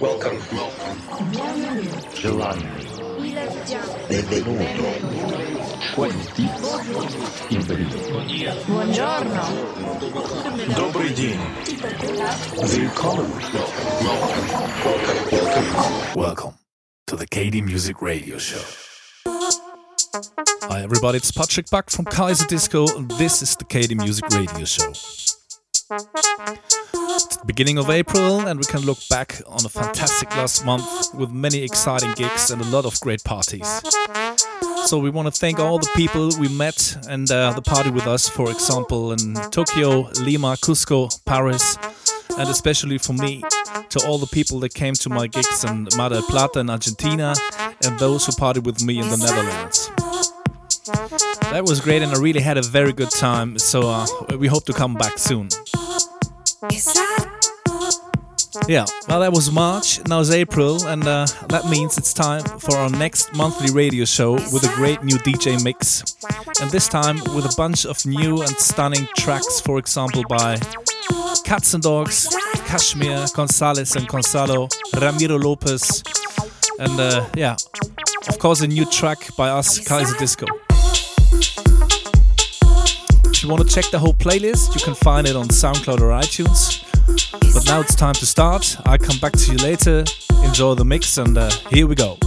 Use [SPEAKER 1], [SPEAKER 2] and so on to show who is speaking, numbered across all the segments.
[SPEAKER 1] Welcome. Желание. Benvenuto. Choisi. Invito. Buongiorno. Добрый день. Willkommen.
[SPEAKER 2] Welcome to the KD Music Radio Show.
[SPEAKER 3] Hi, everybody, it's Patrick Buck from Kaiser Disco, and this is the KD Music Radio Show. Beginning of April, and we can look back on a fantastic last month with many exciting gigs and a lot of great parties. So, we want to thank all the people we met and uh, the party with us, for example, in Tokyo, Lima, Cusco, Paris, and especially for me, to all the people that came to my gigs in Mar del Plata in Argentina and those who partied with me in the Netherlands. That was great, and I really had a very good time. So uh, we hope to come back soon. Yeah, well, that was March, now it's April, and uh, that means it's time for our next monthly radio show with a great new DJ mix. And this time with a bunch of new and stunning tracks, for example, by Cats and Dogs, Cajmere, Gonzalez and Gonzalo, Ramiro Lopez, and uh, yeah, of course, a new track by us, Kaiser Disco. Want to check the whole playlist, you can find it on SoundCloud or iTunes. But now it's time to start. I'll come back to you later. Enjoy the mix, and uh, here we go.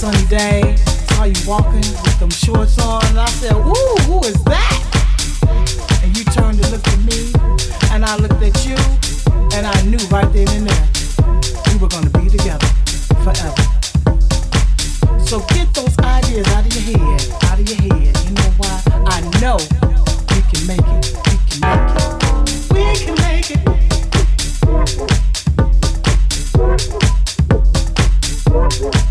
[SPEAKER 4] sunny day. Saw you walking with them shorts on, and I said, Ooh, who is that? And you turned to look at me, and I looked at you, and I knew right then and there we were gonna be together forever. So get those ideas out of your head, out of your head. You know why? I know we can make it. We can make it. We can make it. We can make it.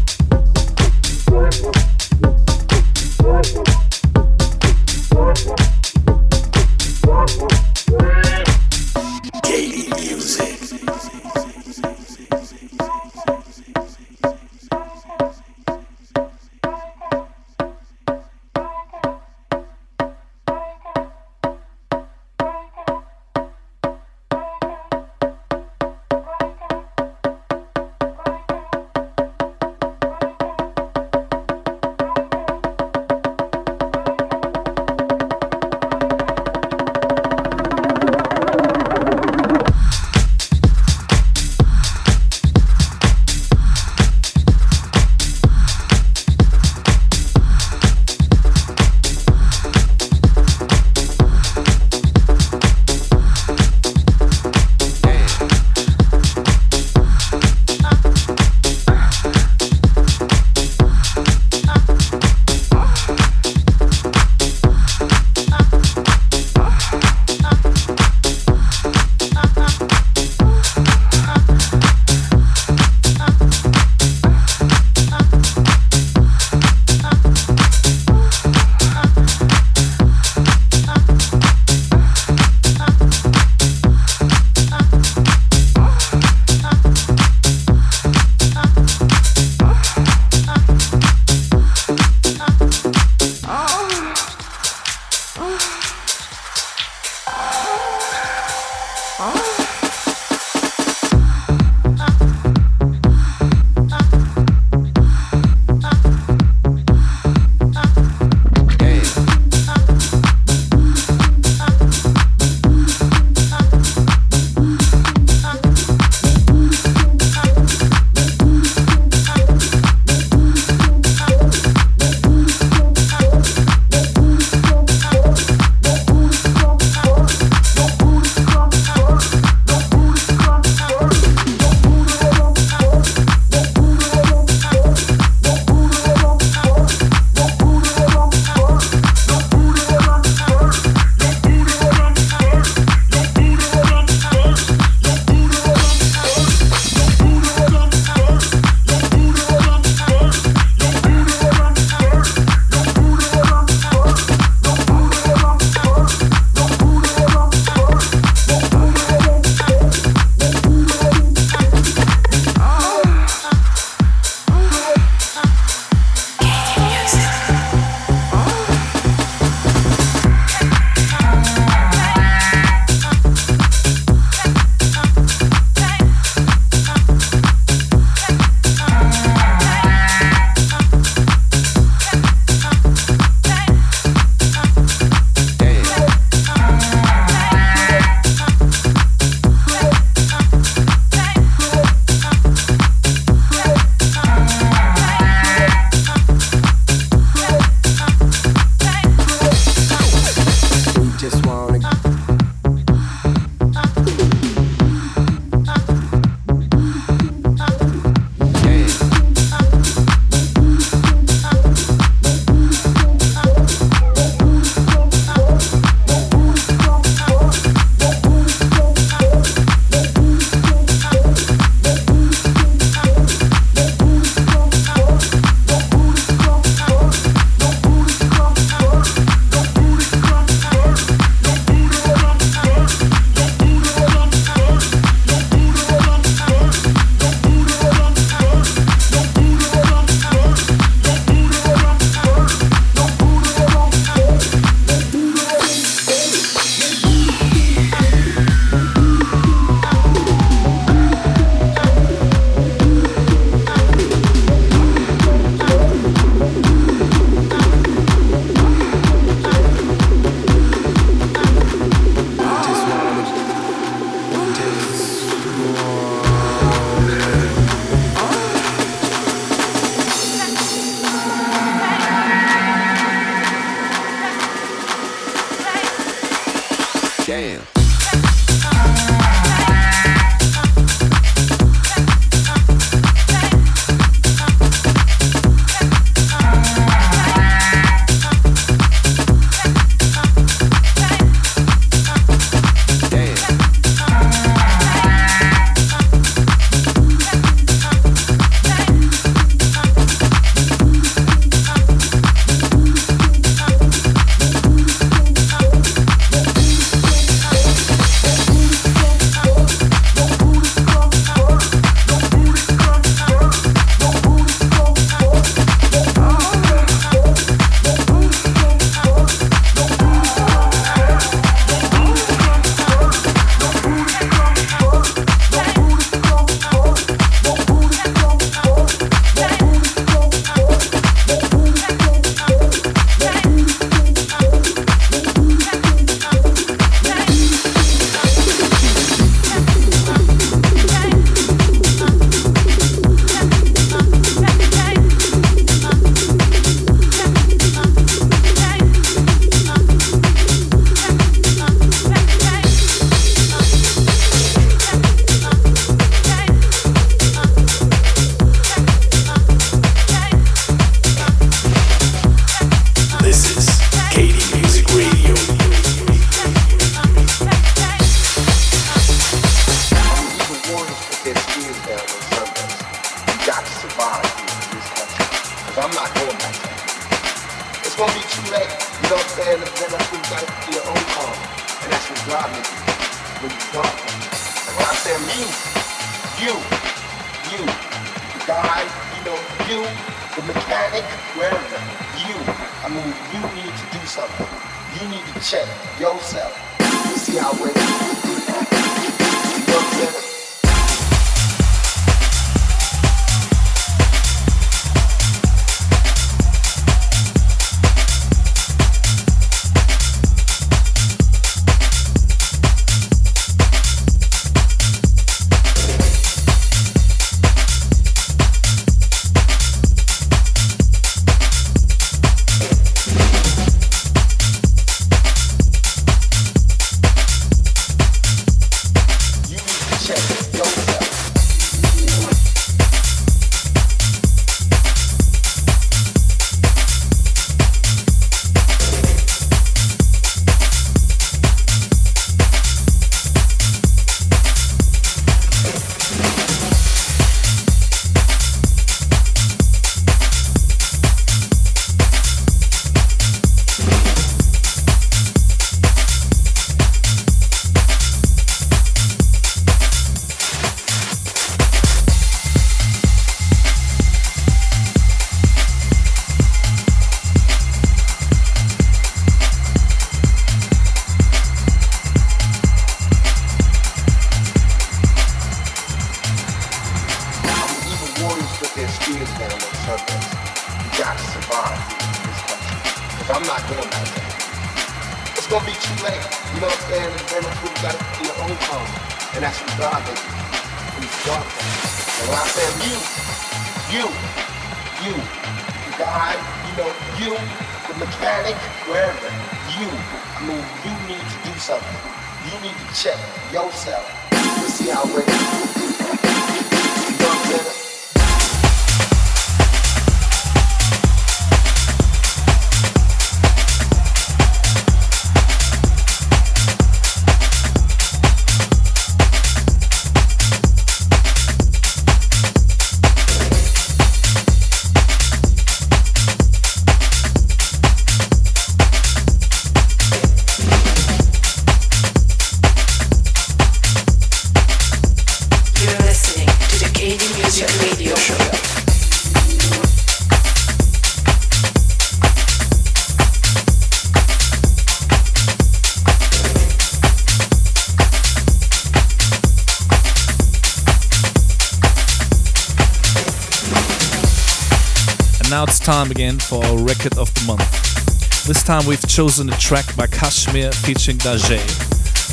[SPEAKER 3] Time again for our record of the month. This time we've chosen a track by Cajmere featuring Dajae.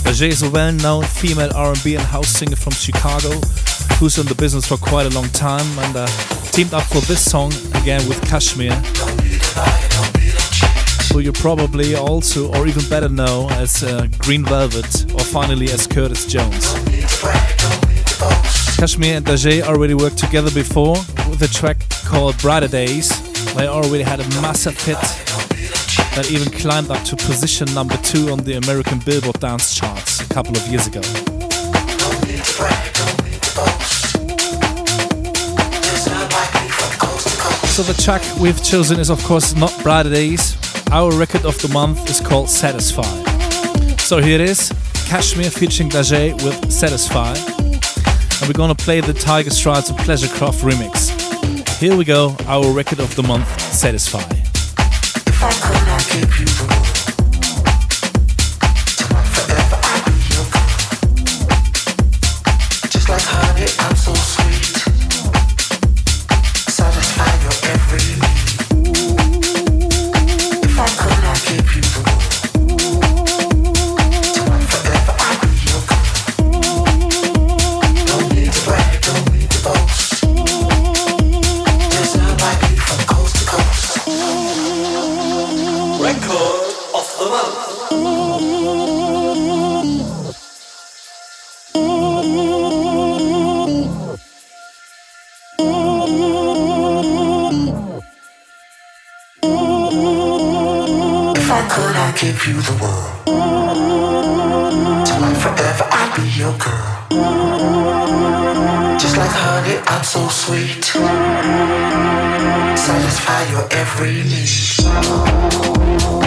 [SPEAKER 3] Dajae is a well-known female R&B and house singer from Chicago who's in the business for quite a long time and uh, teamed up for this song again with Cajmere who you probably also, or even better know as uh, Green Velvet, or finally as Curtis Jones. Cajmere and Dajae already worked together before with a track called Brighter Days. They already had a massive hit
[SPEAKER 5] that
[SPEAKER 3] even climbed up to position number two on the American Billboard dance charts a couple of years ago. So the track we've chosen is of course not Days. Our record of the month is called Satisfy. So here it is, Cajmere featuring Dajae with Satisfy. And we're gonna play the Tiger Stripes and Pleasurecraft remix. Here we go, our record of the month, Satisfy.
[SPEAKER 5] Give you the world. I'm forever, I'll be your girl. Just like honey, I'm so sweet. Satisfy your every need.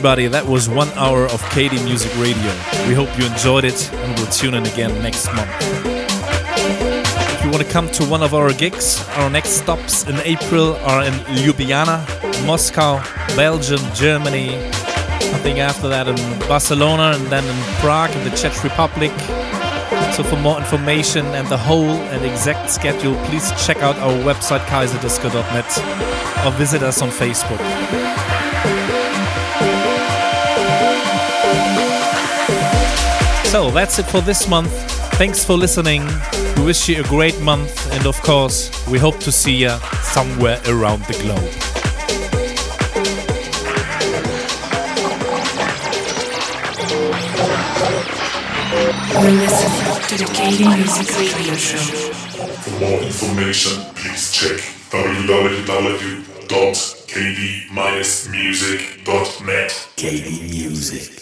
[SPEAKER 3] Everybody, that was one hour of KD Music Radio. We hope you enjoyed it and we'll tune in again next month. If you want to come to one of our gigs, our next stops in April are in Ljubljana, Moscow, Belgium, Germany. I think after that in Barcelona and then in Prague in the Czech Republic. So for more information and the whole and exact schedule, please check out our website kaiserdisco.net or visit us on Facebook. So that's it for this month. Thanks for listening. We wish you a great month, and of course, we hope to see you somewhere around the globe.
[SPEAKER 6] You're listening to the KD Music Radio Show.
[SPEAKER 7] For more information, please check www.kd-music.net.
[SPEAKER 2] KD Music.